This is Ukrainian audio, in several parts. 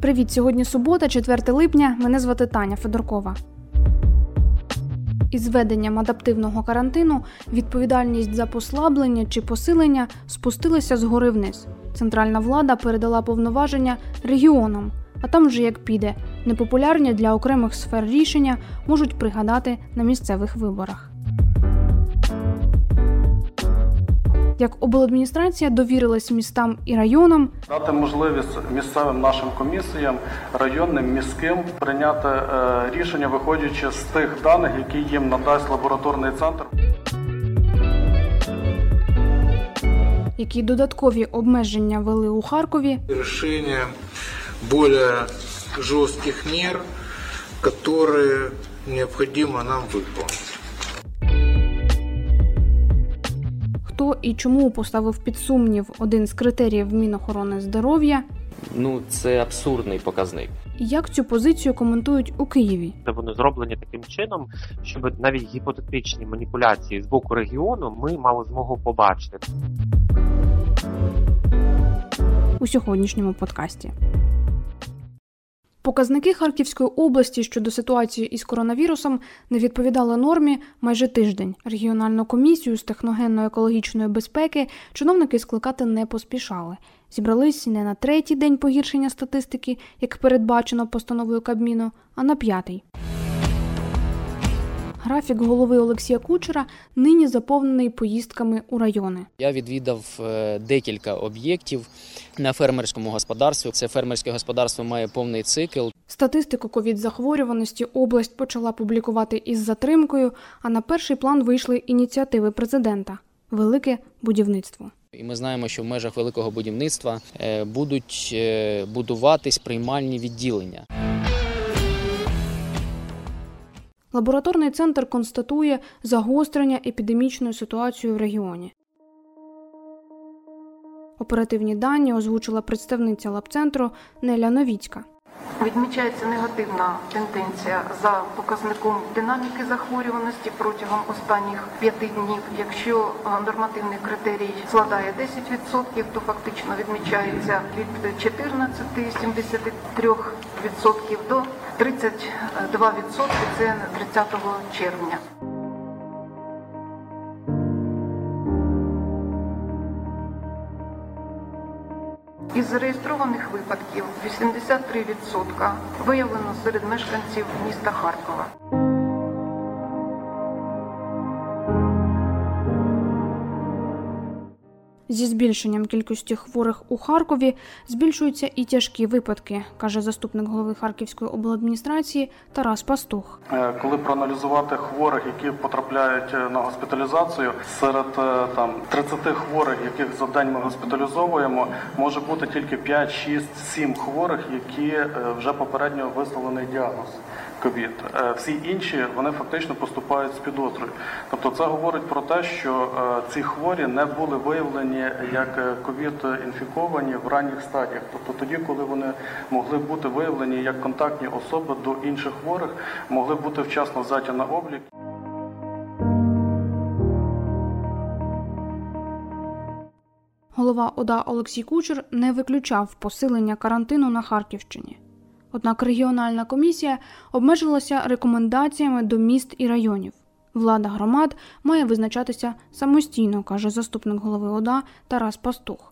Привіт! Сьогодні субота, 4 липня. Мене звати Таня Федоркова. Із введенням адаптивного карантину відповідальність за послаблення чи посилення спустилася згори вниз. Центральна влада передала повноваження регіонам, а там вже як піде. Непопулярні для окремих сфер рішення можуть пригадати на місцевих виборах. Як обладміністрація довірилась містам і районам, Дати можливість місцевим нашим комісіям, районним, міським прийняти е, рішення, виходячи з тих даних, які їм надасть лабораторний центр. які додаткові обмеження вели у Харкові, решение более жестких мер, которые необходимо нам выполнить. Хто і чому поставив під сумнів один з критеріїв Мінохорони здоров'я, Ну, це абсурдний показник. як цю позицію коментують у Києві. Де вони зроблені таким чином, щоб навіть гіпотетичні маніпуляції з боку регіону ми мали змогу побачити. у сьогоднішньому подкасті. Показники Харківської області щодо ситуації із коронавірусом не відповідали нормі майже тиждень. Регіональну комісію з техногенно-екологічної безпеки чиновники скликати не поспішали. Зібрались не на третій день погіршення статистики, як передбачено постановою Кабміну, а на п'ятий. Графік голови Олексія Кучера нині заповнений поїздками у райони. Я відвідав е, декілька об'єктів на фермерському господарстві. Це фермерське господарство має повний цикл. Статистику ковід-захворюваності область почала публікувати із затримкою, а на перший план вийшли ініціативи президента велике будівництво. І ми знаємо, що в межах великого будівництва е, будуть е, будуватись приймальні відділення. Лабораторний центр констатує загострення епідемічної ситуації в регіоні. Оперативні дані озвучила представниця лабцентру Неля Новіцька. Відмічається негативна тенденція за показником динаміки захворюваності протягом останніх п'яти днів. Якщо е, нормативний критерій складає 10%, то фактично відмічається від 14,73% до 32% це 30 червня. Із зареєстрованих випадків 83% виявлено серед мешканців міста Харкова. Зі збільшенням кількості хворих у Харкові збільшуються і тяжкі випадки, каже заступник голови Харківської обладміністрації Тарас Пастух. Е, Коли проаналізувати хворих, які потрапляють е, на госпіталізацію, серед е, там 30 хворих, яких за день ми госпіталізовуємо, може бути тільки 5, 6, 7 хворих, які вже попередньо виставлений діагноз. Ковід. Е, Всі інші вони фактично поступають з підозрою. Тобто це говорить про те, що е, ці хворі не були виявлені як е, ковід інфіковані в ранніх стадіях. Тобто тоді, коли вони могли бути виявлені як контактні особи до інших хворих, могли бути вчасно взяті на облік. Голова ОДА Олексій Кучер не виключав посилення карантину на Харківщині. Однак регіональна комісія обмежилася рекомендаціями до міст і районів. Влада громад має визначатися самостійно, каже заступник голови ОДА Тарас Пастух.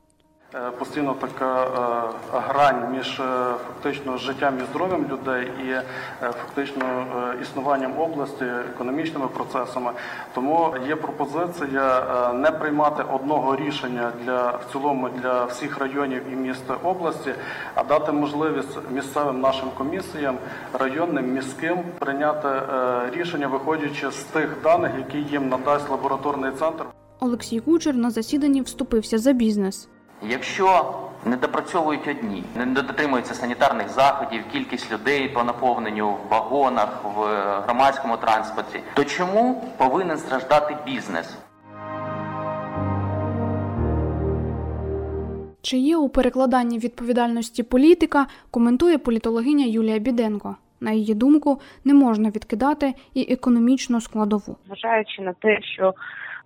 Е, Постійно така е, грань між е, фактично життям і здоров'ям людей і фактично існуванням області, економічними процесами. Тому є пропозиція не приймати одного рішення для в цілому для всіх районів і міст області, а дати можливість місцевим нашим комісіям, районним, міським прийняти рішення, виходячи з тих даних, які їм надасть лабораторний центр. Олексій Кучер на засіданні вступився за бізнес. Якщо не допрацьовують одні, не дотримуються санітарних заходів, кількість людей по наповненню в вагонах, в е, громадському транспорті, то чому повинен страждати бізнес? Чи є у перекладанні відповідальності політика, коментує політологиня Юлія Біденко. На її думку, не можна відкидати і економічну складову. зважаючи на те, що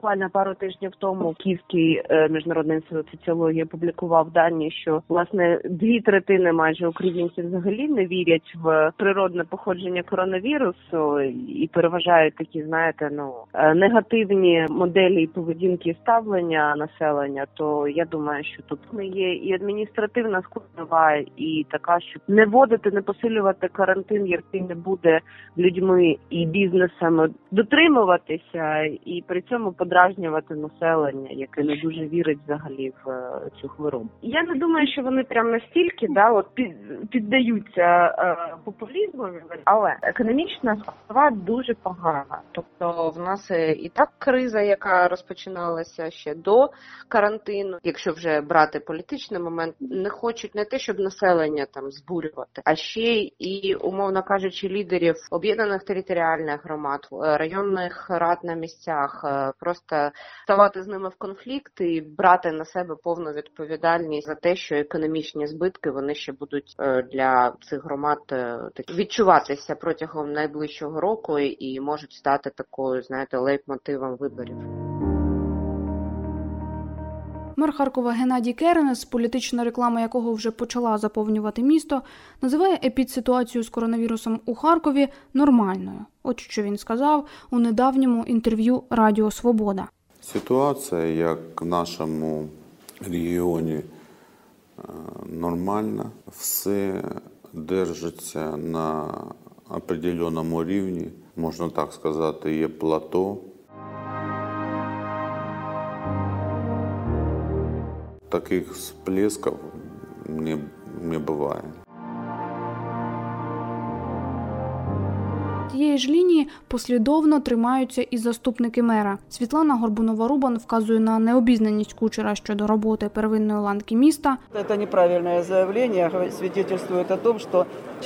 буквально пару тижнів тому Київський е, міжнародний інститут соціології опублікував дані, що власне дві третини майже українців взагалі не вірять в природне походження коронавірусу і переважають такі, знаєте, ну е, негативні моделі поведінки і ставлення населення. То я думаю, що тут не є і адміністративна складова, і така, щоб не вводити, не посилювати карантин, який не буде людьми і бізнесами дотримуватися, і при цьому подражнювати населення, яке не дуже вірить взагалі в е, цю хворобу. Я не думаю, що вони прям настільки да от під, піддаються е, популізму, але економічна складова дуже погана. Тобто, в нас е, і так криза, яка розпочиналася ще до карантину. Якщо вже брати політичний момент, не хочуть не те, щоб населення там збурювати, а ще і умовно кажучи, лідерів об'єднаних територіальних громад, е, районних рад на місцях, е, просто ставати з ними в конфлікт і брати на себе повну відповідальність за те, що економічні збитки вони ще будуть е, для цих громад е, відчуватися протягом найближчого року і можуть стати такою, знаєте, лейтмотивом виборів. Мер Харкова Геннадій Керенес, політична реклама якого вже почала заповнювати місто, називає епідситуацію з коронавірусом у Харкові нормальною. От що він сказав у недавньому інтерв'ю Радіо Свобода. Ситуація, як в нашому регіоні, е, нормальна. Все держиться на определеному рівні, можна так сказати, є плато. Таких всплесків не, не буває. Тієї ж лінії послідовно тримаються і заступники мера. Світлана Горбунова-Рубан вказує на необізнаність кучера щодо роботи первинної ланки міста. Это неправильное заявление свидетельствует о том,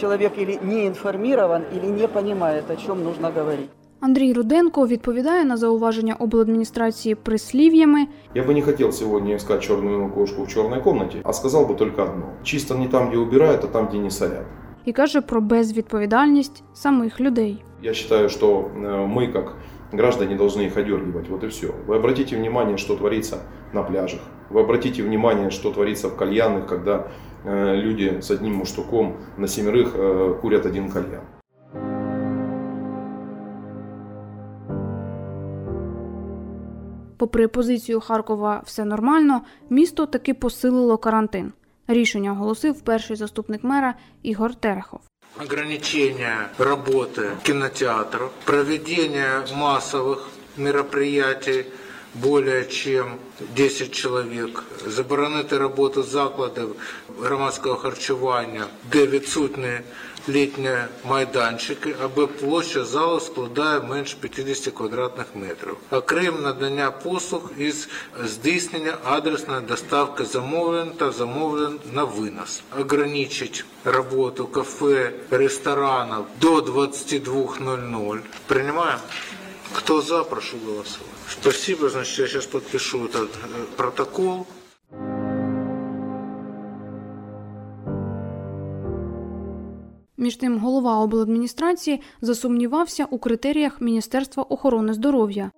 человек или не информирован, или не понимает, о чем нужно говорить. Андрій Руденко відповідає на зауваження обладміністрації прислів'ями. Я бы не хотел сегодня искать черную кошку в черной комнате, а сказал бы только одно. Чисто не там, где убирают, а там, где не сорят. і каже про безвідповідальність самих людей. Я считаю, что э, мы, как граждане, должны их одергивать. Вот и все. Вы обратите внимание, что творится на пляжах. Вы обратите внимание, что творится в кальянах, когда э, люди с одним муштуком на семерых э, курят один кальян. Попри позицію Харкова все нормально, місто таки посилило карантин. Рішення оголосив перший заступник мера Ігор Терехов. ограничение работы кинотеатров, проведение массовых мероприятий более чем 10 чоловік, заборонити роботу закладів громадського харчування, де відсутні літні майданчики, аби площа залу складає менше 50 квадратних метрів. Окрім надання послуг із здійснення адресної доставки замовлень та замовлень на винос. Ограничить роботу кафе, ресторанів до 22.00. Принимаем? Кто за, прошу голосовать. Спасибо, значит, я сейчас подпишу этот э, протокол. Між тим, голова обладміністрації засумнівався у критеріях Міністерства охорони здоров'я.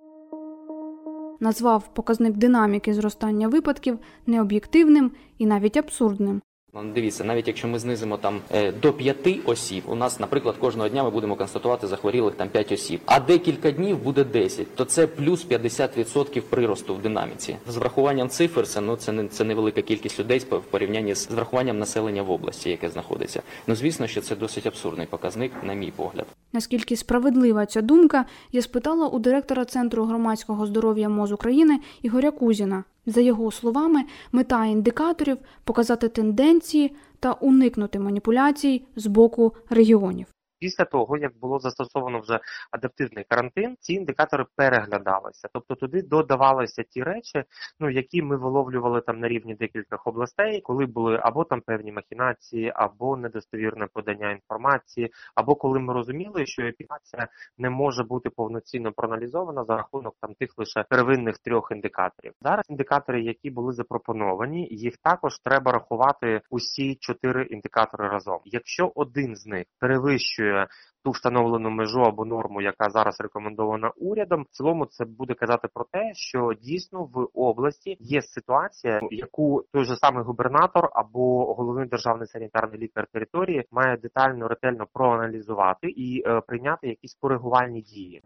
Назвав показник динаміки зростання випадків необ'єктивним і навіть абсурдним. Ну, Дивіться, навіть якщо ми знизимо там е, до п'яти осіб, у нас, наприклад, кожного дня ми будемо констатувати захворілих там 5 осіб, а декілька днів буде 10, то це плюс 50% приросту в динаміці. З врахуванням цифр, це ну це не це невелика кількість людей в порівнянні з врахуванням населення в області, яке знаходиться. Ну звісно, що це досить абсурдний показник, на мій погляд. Наскільки справедлива ця думка, я спитала у директора Центру громадського здоров'я МОЗ України Ігоря Кузіна. За його словами, мета індикаторів показати тенденції та уникнути маніпуляцій з боку регіонів. Після того, як було застосовано вже адаптивний карантин, ці індикатори переглядалися. Тобто туди додавалися ті речі, ну які ми виловлювали там на рівні декількох областей, коли були або там певні махінації, або недостовірне подання інформації, або коли ми розуміли, що епідемія не може бути повноцінно проаналізована за рахунок там тих лише первинних трьох індикаторів. Зараз індикатори, які були запропоновані, їх також треба рахувати усі чотири індикатори разом. Якщо один з них перевищує перевищує ту встановлену межу або норму, яка зараз рекомендована урядом. В цілому це буде казати про те, що дійсно в області є ситуація, яку той же самий губернатор або головний державний санітарний лікар території має детально ретельно проаналізувати і е, прийняти якісь коригувальні дії.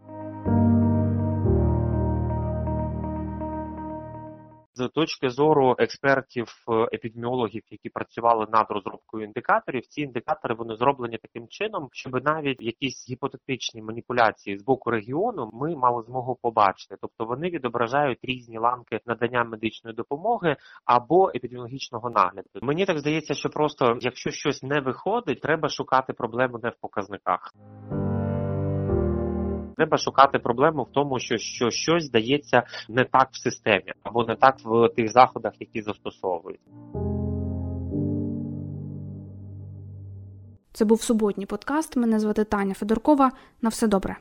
З точки зору експертів, е, які працювали над розробкою індикаторів, ці індикатори вони зроблені таким чином, щоб навіть якісь гіпотетичні маніпуляції з боку регіону ми мали змогу побачити. Тобто вони відображають різні ланки надання медичної допомоги або епідеміологічного нагляду. Мені так здається, що просто якщо щось не виходить, треба шукати проблему не в показниках. Треба шукати проблему в тому, що, що щось здається не так в системі або не так в тих заходах, які застосовують. Це був суботній подкаст. Мене звати Таня Федоркова. На все добре.